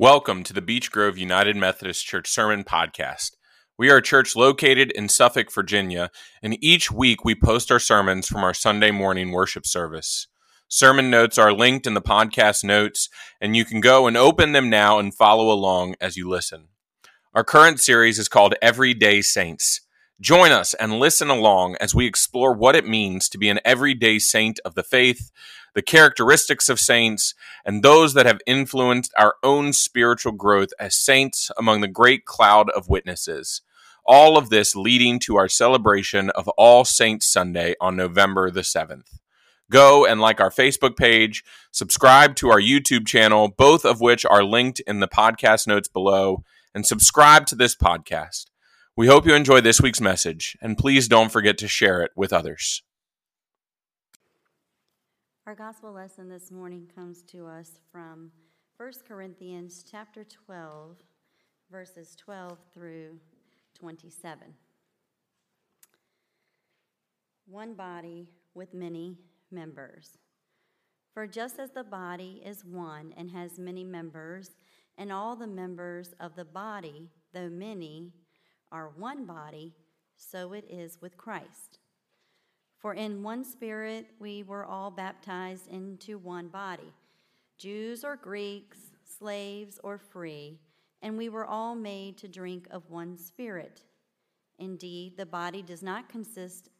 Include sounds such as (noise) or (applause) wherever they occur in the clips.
Welcome to the Beech Grove United Methodist Church Sermon Podcast. We are a church located in Suffolk, Virginia, and each week we post our sermons from our Sunday morning worship service. Sermon notes are linked in the podcast notes, and you can go and open them now and follow along as you listen. Our current series is called Everyday Saints. Join us and listen along as we explore what it means to be an everyday saint of the faith, the characteristics of saints, and those that have influenced our own spiritual growth as saints among the great cloud of witnesses. All of this leading to our celebration of All Saints Sunday on November the 7th. Go and like our Facebook page, subscribe to our YouTube channel, both of which are linked in the podcast notes below, and subscribe to this podcast. We hope you enjoy this week's message, and please don't forget to share it with others. Our gospel lesson this morning comes to us from 1 Corinthians chapter 12, verses 12 through 27. One body with many members. For just as the body is one and has many members, and all the members of the body, though many, are one body, so it is with Christ. For in one spirit we were all baptized into one body, Jews or Greeks, slaves or free, and we were all made to drink of one spirit. Indeed, the body does not consist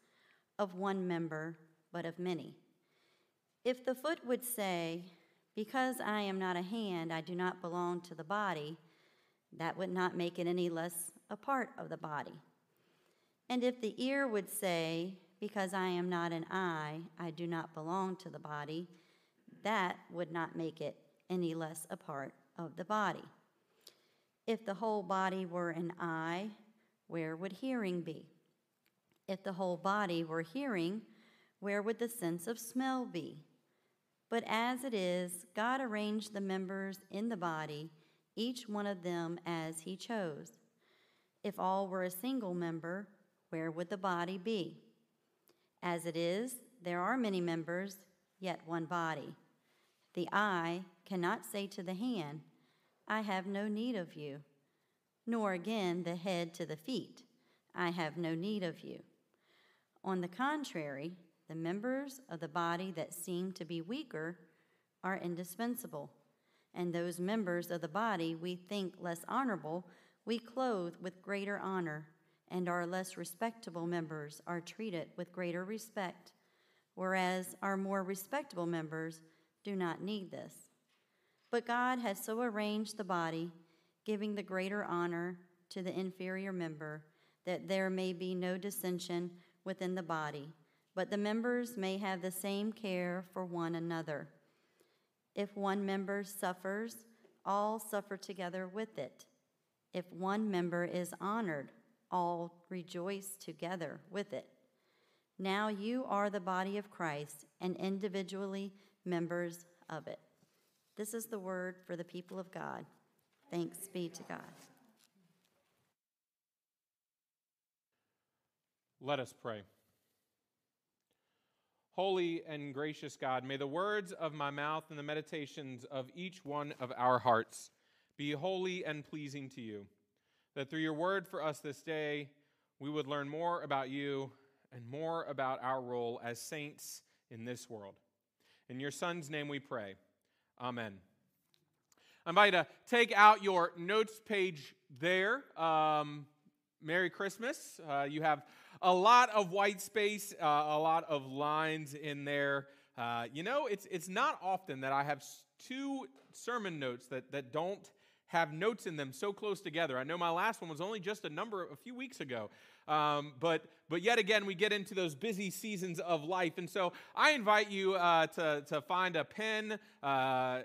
of one member, but of many. If the foot would say, Because I am not a hand, I do not belong to the body, that would not make it any less a part of the body. And if the ear would say, Because I am not an eye, I do not belong to the body, that would not make it any less a part of the body. If the whole body were an eye, where would hearing be? If the whole body were hearing, where would the sense of smell be? But as it is, God arranged the members in the body, each one of them as He chose. If all were a single member, where would the body be? As it is, there are many members, yet one body. The eye cannot say to the hand, I have no need of you, nor again the head to the feet, I have no need of you. On the contrary, the members of the body that seem to be weaker are indispensable, and those members of the body we think less honorable we clothe with greater honor, and our less respectable members are treated with greater respect, whereas our more respectable members do not need this. But God has so arranged the body, giving the greater honor to the inferior member, that there may be no dissension within the body, but the members may have the same care for one another. If one member suffers, all suffer together with it. If one member is honored, all rejoice together with it. Now you are the body of Christ and individually members of it. This is the word for the people of God. Thanks be to God. Let us pray. Holy and gracious God, may the words of my mouth and the meditations of each one of our hearts be holy and pleasing to you. That through your word for us this day, we would learn more about you and more about our role as saints in this world. In your Son's name we pray. Amen. I invite you to take out your notes page there. Um, Merry Christmas. Uh, you have a lot of white space, uh, a lot of lines in there. Uh, you know, it's, it's not often that I have two sermon notes that, that don't have notes in them so close together. I know my last one was only just a number a few weeks ago. Um, but but yet again, we get into those busy seasons of life, and so I invite you uh, to to find a pen. Uh,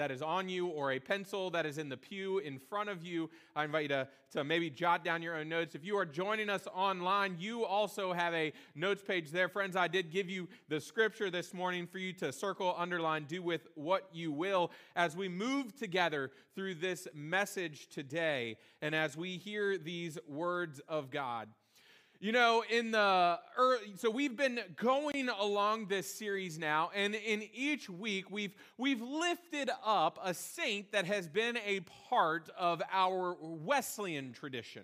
that is on you or a pencil that is in the pew in front of you. I invite you to, to maybe jot down your own notes. If you are joining us online, you also have a notes page there. Friends, I did give you the scripture this morning for you to circle, underline, do with what you will as we move together through this message today and as we hear these words of God. You know, in the early, so we've been going along this series now, and in each week we've we've lifted up a saint that has been a part of our Wesleyan tradition.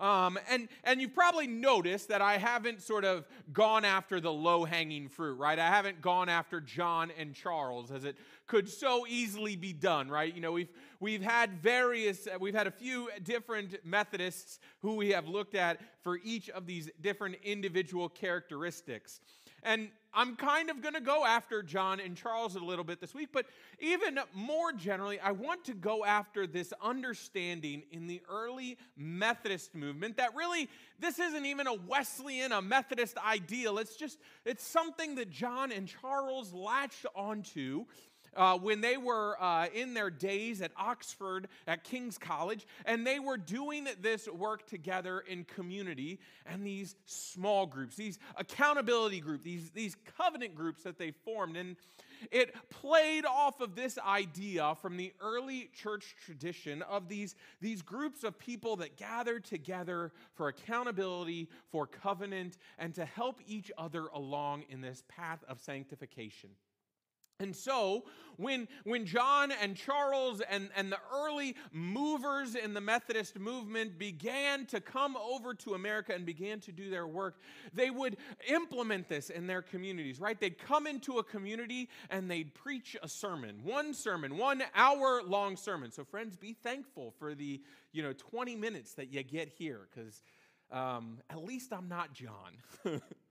Um, and, and you've probably noticed that I haven't sort of gone after the low hanging fruit, right? I haven't gone after John and Charles as it could so easily be done, right? You know, we've, we've had various, we've had a few different Methodists who we have looked at for each of these different individual characteristics. And I'm kind of going to go after John and Charles a little bit this week, but even more generally, I want to go after this understanding in the early Methodist movement that really this isn't even a Wesleyan, a Methodist ideal. It's just, it's something that John and Charles latched onto uh, when they were uh, in their days at Oxford at King's College, and they were doing this work together in community and these small groups, these accountability groups, these, these covenant groups that they formed. And it played off of this idea from the early church tradition of these, these groups of people that gathered together for accountability, for covenant, and to help each other along in this path of sanctification. And so, when, when John and Charles and, and the early movers in the Methodist movement began to come over to America and began to do their work, they would implement this in their communities, right? They'd come into a community and they'd preach a sermon, one sermon, one hour long sermon. So, friends, be thankful for the you know 20 minutes that you get here, because um, at least I'm not John. (laughs)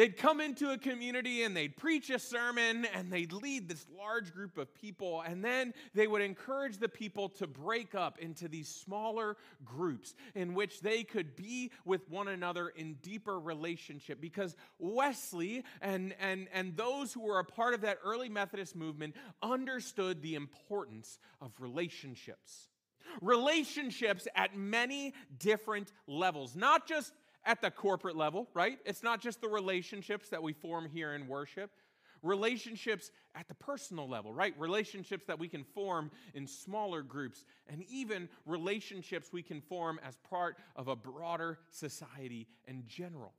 They'd come into a community and they'd preach a sermon and they'd lead this large group of people. And then they would encourage the people to break up into these smaller groups in which they could be with one another in deeper relationship. Because Wesley and, and, and those who were a part of that early Methodist movement understood the importance of relationships relationships at many different levels, not just at the corporate level, right? It's not just the relationships that we form here in worship, relationships at the personal level, right? Relationships that we can form in smaller groups, and even relationships we can form as part of a broader society in general.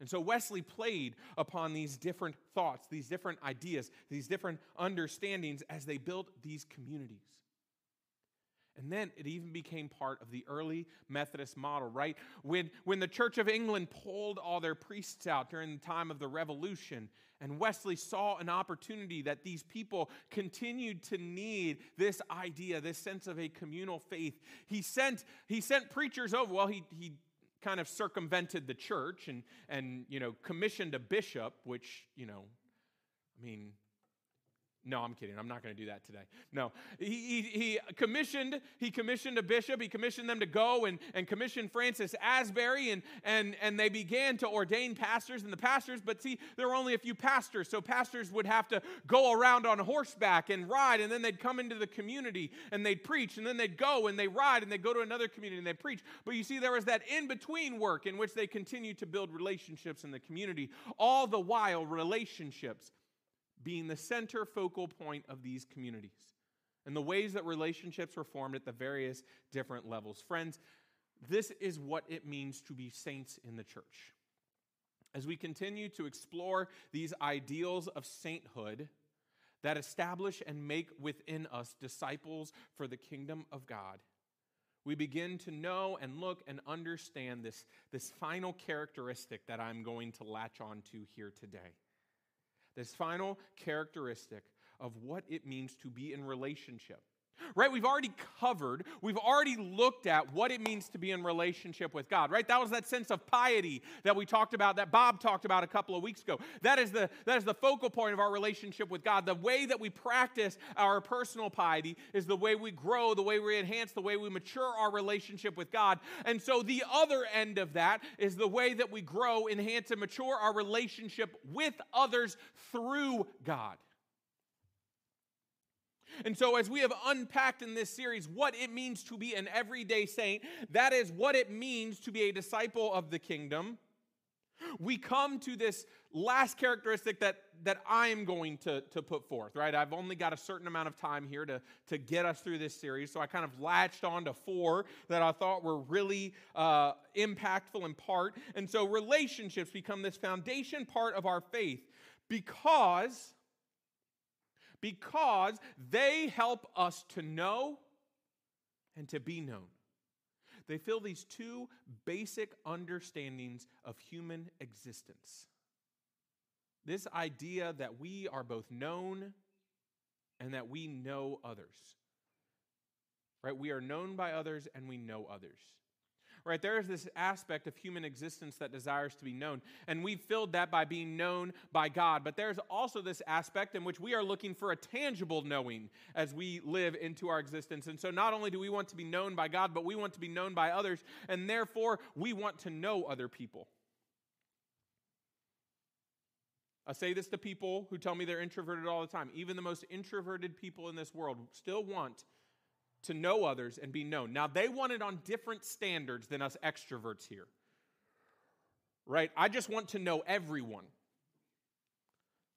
And so Wesley played upon these different thoughts, these different ideas, these different understandings as they built these communities. And then it even became part of the early Methodist model, right? When, when the Church of England pulled all their priests out during the time of the Revolution, and Wesley saw an opportunity that these people continued to need this idea, this sense of a communal faith. He sent, he sent preachers over. Well, he, he kind of circumvented the church and, and, you know, commissioned a bishop, which, you know, I mean, no, I'm kidding. I'm not going to do that today. No, he, he, he, commissioned he commissioned a bishop. He commissioned them to go and, and commission Francis Asbury, and, and, and they began to ordain pastors and the pastors. But see, there were only a few pastors, so pastors would have to go around on horseback and ride, and then they'd come into the community and they'd preach, and then they'd go and they ride and they'd go to another community and they'd preach. But you see, there was that in between work in which they continued to build relationships in the community, all the while relationships being the center focal point of these communities and the ways that relationships were formed at the various different levels. Friends, this is what it means to be saints in the church. As we continue to explore these ideals of sainthood that establish and make within us disciples for the kingdom of God, we begin to know and look and understand this, this final characteristic that I'm going to latch on to here today this final characteristic of what it means to be in relationship right? We've already covered, we've already looked at what it means to be in relationship with God, right? That was that sense of piety that we talked about, that Bob talked about a couple of weeks ago. That is the, that is the focal point of our relationship with God. The way that we practice our personal piety is the way we grow, the way we enhance, the way we mature our relationship with God. And so the other end of that is the way that we grow, enhance, and mature our relationship with others through God. And so, as we have unpacked in this series what it means to be an everyday saint, that is what it means to be a disciple of the kingdom. we come to this last characteristic that, that I'm going to, to put forth, right? I've only got a certain amount of time here to, to get us through this series. So I kind of latched on to four that I thought were really uh, impactful in part. And so relationships become this foundation part of our faith because, because they help us to know and to be known. They fill these two basic understandings of human existence. This idea that we are both known and that we know others. Right? We are known by others and we know others right? There is this aspect of human existence that desires to be known. And we've filled that by being known by God. But there's also this aspect in which we are looking for a tangible knowing as we live into our existence. And so not only do we want to be known by God, but we want to be known by others. And therefore, we want to know other people. I say this to people who tell me they're introverted all the time. Even the most introverted people in this world still want to know others and be known. Now, they want it on different standards than us extroverts here. Right? I just want to know everyone.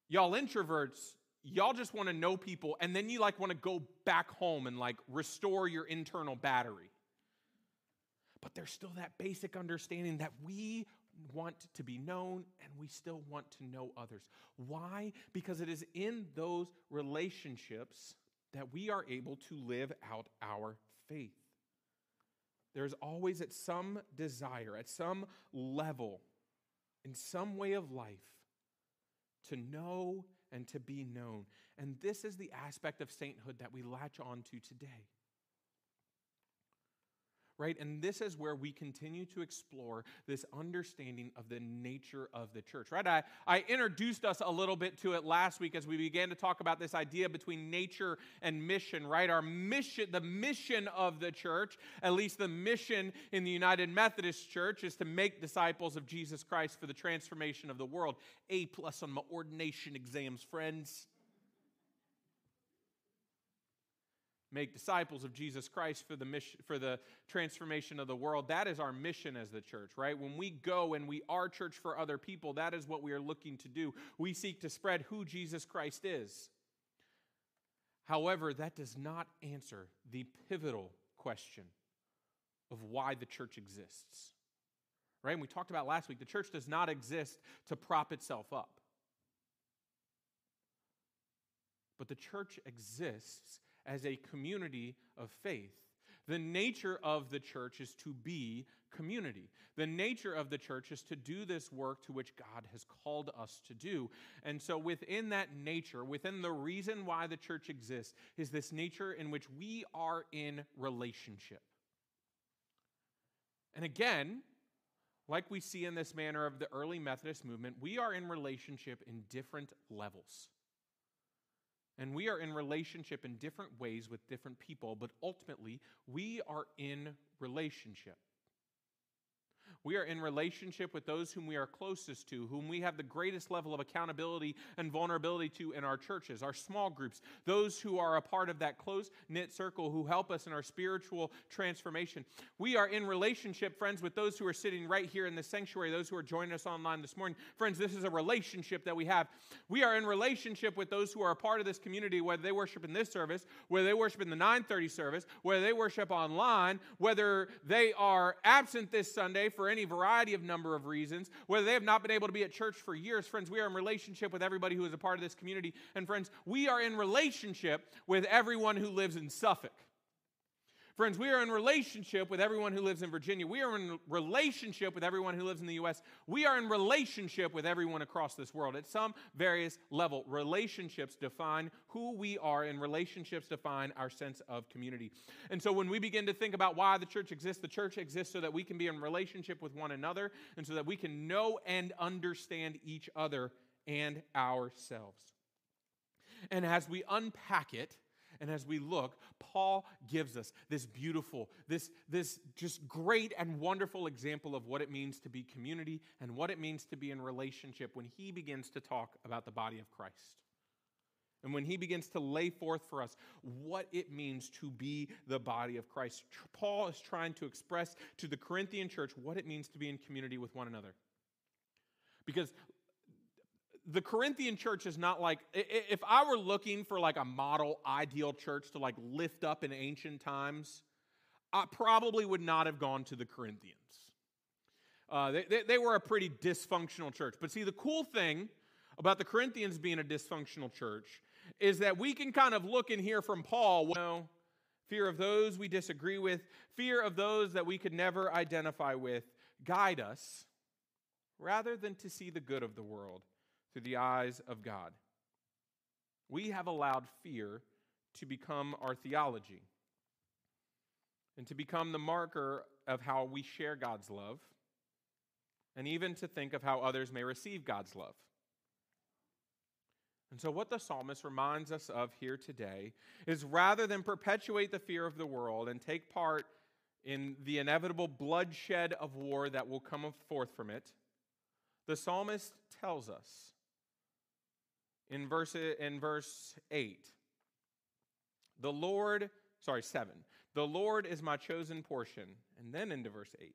Y'all introverts, y'all just want to know people and then you like want to go back home and like restore your internal battery. But there's still that basic understanding that we want to be known and we still want to know others. Why? Because it is in those relationships that we are able to live out our faith. There's always at some desire, at some level, in some way of life, to know and to be known. And this is the aspect of sainthood that we latch on to today right? And this is where we continue to explore this understanding of the nature of the church, right? I, I introduced us a little bit to it last week as we began to talk about this idea between nature and mission, right? Our mission, the mission of the church, at least the mission in the United Methodist Church, is to make disciples of Jesus Christ for the transformation of the world. A plus on my ordination exams, friends. Make disciples of Jesus Christ for the mission for the transformation of the world. That is our mission as the church, right? When we go and we are church for other people, that is what we are looking to do. We seek to spread who Jesus Christ is. However, that does not answer the pivotal question of why the church exists. Right? And we talked about last week, the church does not exist to prop itself up. But the church exists as a community of faith. The nature of the church is to be community. The nature of the church is to do this work to which God has called us to do. And so, within that nature, within the reason why the church exists, is this nature in which we are in relationship. And again, like we see in this manner of the early Methodist movement, we are in relationship in different levels. And we are in relationship in different ways with different people, but ultimately, we are in relationship. We are in relationship with those whom we are closest to, whom we have the greatest level of accountability and vulnerability to in our churches, our small groups, those who are a part of that close knit circle who help us in our spiritual transformation. We are in relationship, friends, with those who are sitting right here in the sanctuary, those who are joining us online this morning. Friends, this is a relationship that we have. We are in relationship with those who are a part of this community, whether they worship in this service, whether they worship in the 930 service, whether they worship online, whether they are absent this Sunday for any any variety of number of reasons, whether they have not been able to be at church for years. Friends, we are in relationship with everybody who is a part of this community. And friends, we are in relationship with everyone who lives in Suffolk. Friends, we are in relationship with everyone who lives in Virginia. We are in relationship with everyone who lives in the U.S. We are in relationship with everyone across this world. At some various level, relationships define who we are, and relationships define our sense of community. And so when we begin to think about why the church exists, the church exists so that we can be in relationship with one another and so that we can know and understand each other and ourselves. And as we unpack it, and as we look, Paul gives us this beautiful, this, this just great and wonderful example of what it means to be community and what it means to be in relationship when he begins to talk about the body of Christ. And when he begins to lay forth for us what it means to be the body of Christ, Paul is trying to express to the Corinthian church what it means to be in community with one another. Because the Corinthian church is not like if I were looking for like a model ideal church to like lift up in ancient times, I probably would not have gone to the Corinthians. Uh, they, they, they were a pretty dysfunctional church. But see, the cool thing about the Corinthians being a dysfunctional church is that we can kind of look and hear from Paul, well, fear of those we disagree with, fear of those that we could never identify with, guide us rather than to see the good of the world through the eyes of God. We have allowed fear to become our theology and to become the marker of how we share God's love and even to think of how others may receive God's love. And so, what the psalmist reminds us of here today is rather than perpetuate the fear of the world and take part in the inevitable bloodshed of war that will come forth from it, the psalmist tells us in verse, in verse 8 the Lord, sorry, 7, the Lord is my chosen portion. And then into verse 8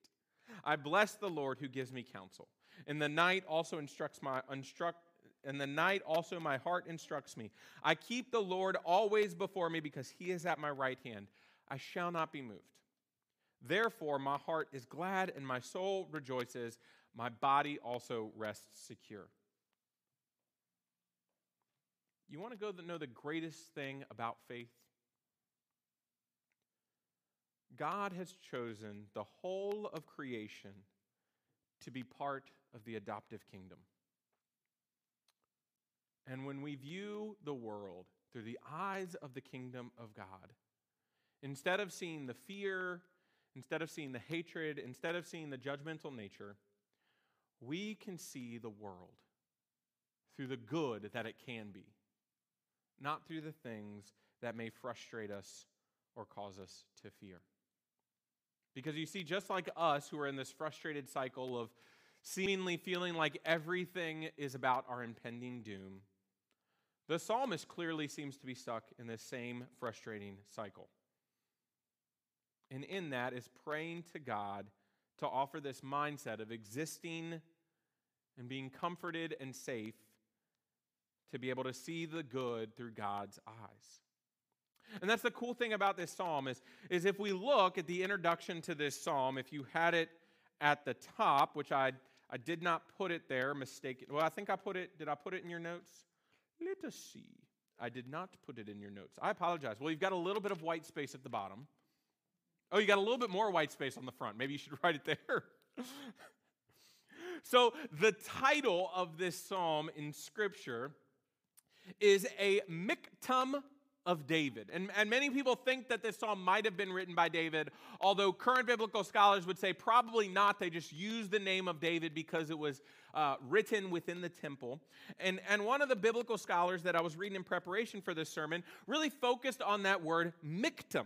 I bless the Lord who gives me counsel. In the night also instructs my instruct in the night also my heart instructs me. I keep the Lord always before me because he is at my right hand. I shall not be moved. Therefore my heart is glad and my soul rejoices. My body also rests secure. You want to go to know the greatest thing about faith? God has chosen the whole of creation to be part of the adoptive kingdom. And when we view the world through the eyes of the kingdom of God, instead of seeing the fear, instead of seeing the hatred, instead of seeing the judgmental nature, we can see the world through the good that it can be, not through the things that may frustrate us or cause us to fear. Because you see, just like us who are in this frustrated cycle of seemingly feeling like everything is about our impending doom, the psalmist clearly seems to be stuck in this same frustrating cycle. And in that is praying to God to offer this mindset of existing and being comforted and safe to be able to see the good through God's eyes. And that's the cool thing about this psalm is, is if we look at the introduction to this psalm, if you had it at the top, which I, I did not put it there, mistaken. Well, I think I put it, did I put it in your notes? Let us see. I did not put it in your notes. I apologize. Well, you've got a little bit of white space at the bottom. Oh, you got a little bit more white space on the front. Maybe you should (laughs) write it there. (laughs) so, the title of this psalm in Scripture is a miktam of David. And, and many people think that this psalm might have been written by David, although current biblical scholars would say probably not. They just used the name of David because it was uh, written within the temple. And, and one of the biblical scholars that I was reading in preparation for this sermon really focused on that word miktam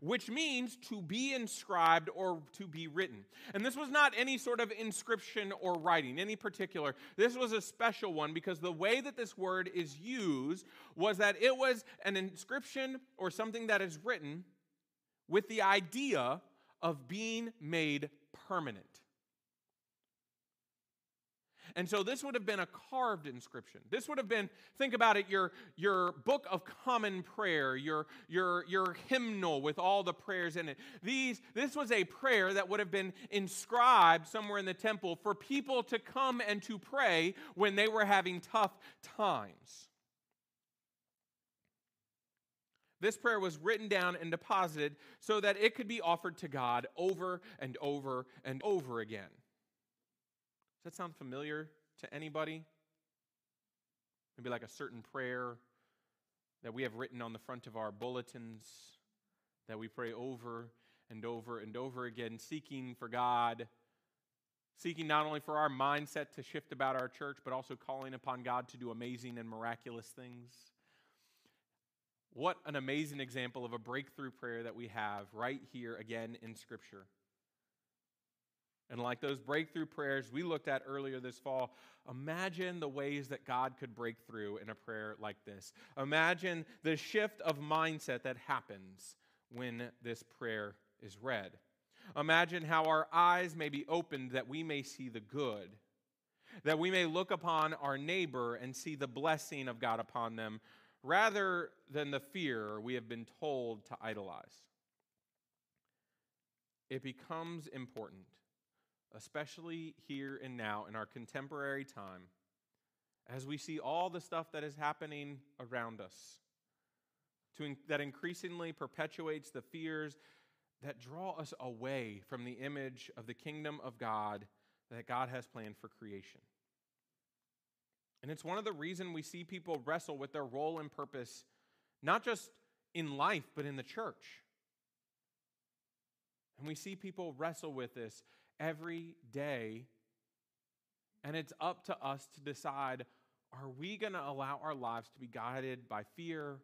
which means to be inscribed or to be written. And this was not any sort of inscription or writing, any particular. This was a special one because the way that this word is used was that it was an inscription or something that is written with the idea of being made permanent. And so this would have been a carved inscription. This would have been, think about it, your, your book of common prayer, your, your, your hymnal with all the prayers in it. These, this was a prayer that would have been inscribed somewhere in the temple for people to come and to pray when they were having tough times. This prayer was written down and deposited so that it could be offered to God over and over and over again that sound familiar to anybody? Maybe like a certain prayer that we have written on the front of our bulletins that we pray over and over and over again, seeking for God, seeking not only for our mindset to shift about our church, but also calling upon God to do amazing and miraculous things. What an amazing example of a breakthrough prayer that we have right here again in Scripture. And like those breakthrough prayers we looked at earlier this fall, imagine the ways that God could break through in a prayer like this. Imagine the shift of mindset that happens when this prayer is read. Imagine how our eyes may be opened that we may see the good. that we may look upon our neighbor and see the blessing of God upon them, rather than the fear we have been told to idolize. It becomes important, especially here and now in our contemporary time, as we see all the stuff that is happening around us, to, that increasingly perpetuates the fears that draw us away from the image of the kingdom of God that God has planned for creation. And it's one of the reasons we see people wrestle with their role and purpose, not just in life, but in the church. And we see people wrestle with this every day. And it's up to us to decide are we going to allow our lives to be guided by fear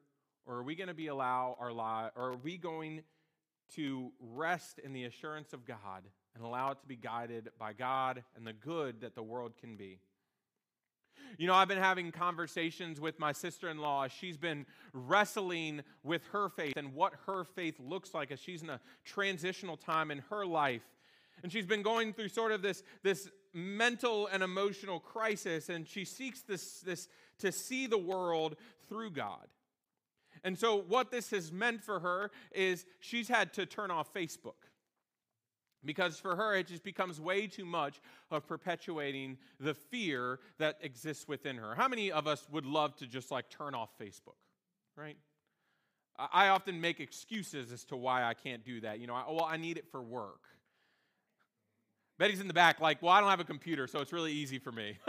or are we going to be allow our life or are we going to rest in the assurance of God and allow it to be guided by God and the good that the world can be? You know, I've been having conversations with my sister in law. She's been wrestling with her faith and what her faith looks like as she's in a transitional time in her life. And she's been going through sort of this, this mental and emotional crisis, and she seeks this, this to see the world through God. And so, what this has meant for her is she's had to turn off Facebook. Because for her, it just becomes way too much of perpetuating the fear that exists within her. How many of us would love to just like turn off Facebook, right? I often make excuses as to why I can't do that. You know, I, well, I need it for work. Betty's in the back, like, well, I don't have a computer, so it's really easy for me. (laughs)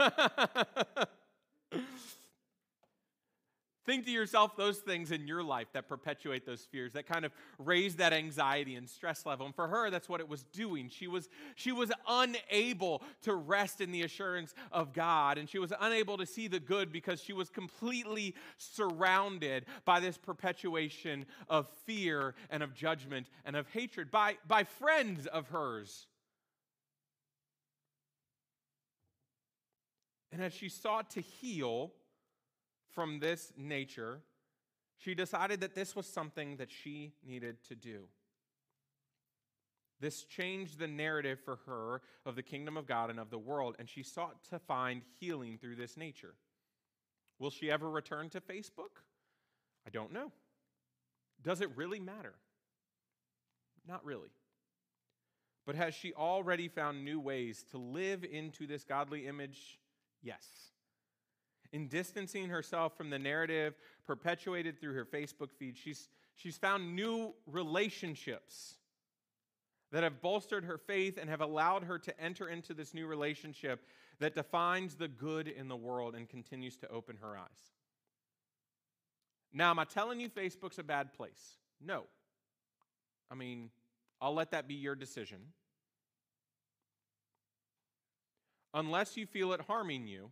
Think to yourself those things in your life that perpetuate those fears, that kind of raise that anxiety and stress level. And for her, that's what it was doing. She was, she was unable to rest in the assurance of God, and she was unable to see the good because she was completely surrounded by this perpetuation of fear and of judgment and of hatred by, by friends of hers. And as she sought to heal, from this nature, she decided that this was something that she needed to do. This changed the narrative for her of the kingdom of God and of the world, and she sought to find healing through this nature. Will she ever return to Facebook? I don't know. Does it really matter? Not really. But has she already found new ways to live into this godly image? Yes in distancing herself from the narrative perpetuated through her Facebook feed, she's, she's found new relationships that have bolstered her faith and have allowed her to enter into this new relationship that defines the good in the world and continues to open her eyes. Now, am I telling you Facebook's a bad place? No. I mean, I'll let that be your decision. Unless you feel it harming you,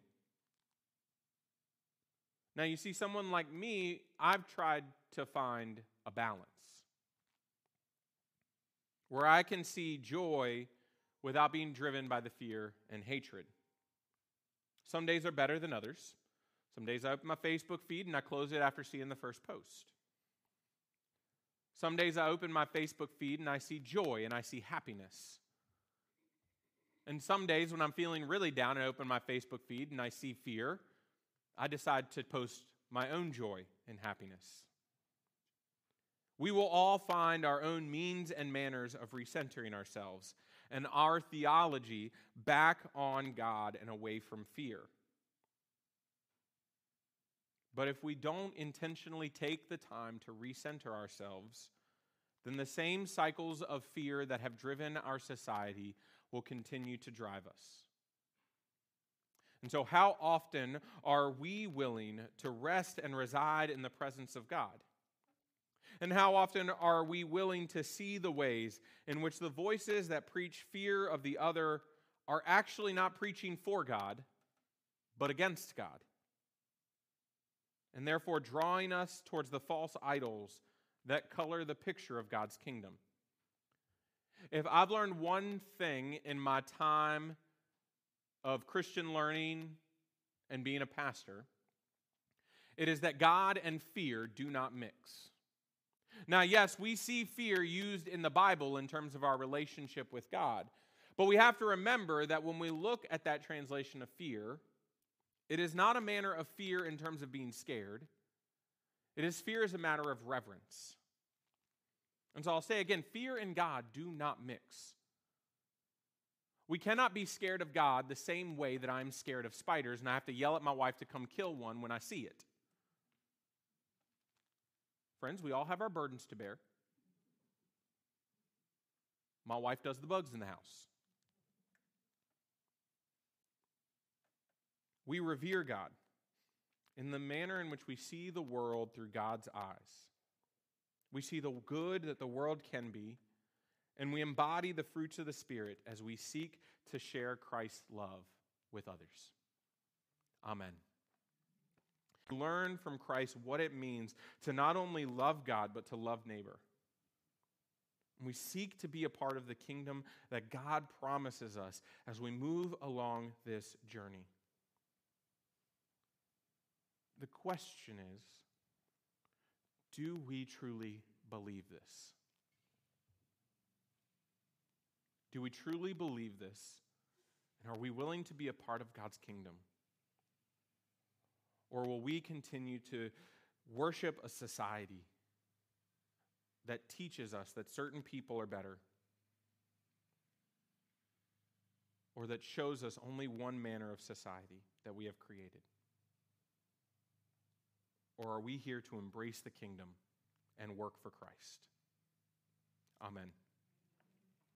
now, you see, someone like me, I've tried to find a balance where I can see joy without being driven by the fear and hatred. Some days are better than others. Some days I open my Facebook feed and I close it after seeing the first post. Some days I open my Facebook feed and I see joy and I see happiness. And some days when I'm feeling really down, I open my Facebook feed and I see fear I decide to post my own joy and happiness. We will all find our own means and manners of recentering ourselves and our theology back on God and away from fear. But if we don't intentionally take the time to recenter ourselves, then the same cycles of fear that have driven our society will continue to drive us. And so, how often are we willing to rest and reside in the presence of God? And how often are we willing to see the ways in which the voices that preach fear of the other are actually not preaching for God, but against God? And therefore drawing us towards the false idols that color the picture of God's kingdom. If I've learned one thing in my time of Christian learning and being a pastor, it is that God and fear do not mix. Now, yes, we see fear used in the Bible in terms of our relationship with God. But we have to remember that when we look at that translation of fear, it is not a manner of fear in terms of being scared. It is fear as a matter of reverence. And so I'll say again fear and God do not mix. We cannot be scared of God the same way that I'm scared of spiders and I have to yell at my wife to come kill one when I see it. Friends, we all have our burdens to bear. My wife does the bugs in the house. We revere God in the manner in which we see the world through God's eyes. We see the good that the world can be, and we embody the fruits of the Spirit as we seek to share Christ's love with others. Amen. Learn from Christ what it means to not only love God, but to love neighbor. We seek to be a part of the kingdom that God promises us as we move along this journey. The question is do we truly believe this? Do we truly believe this? And are we willing to be a part of God's kingdom? Or will we continue to worship a society that teaches us that certain people are better? Or that shows us only one manner of society that we have created? Or are we here to embrace the kingdom and work for Christ? Amen.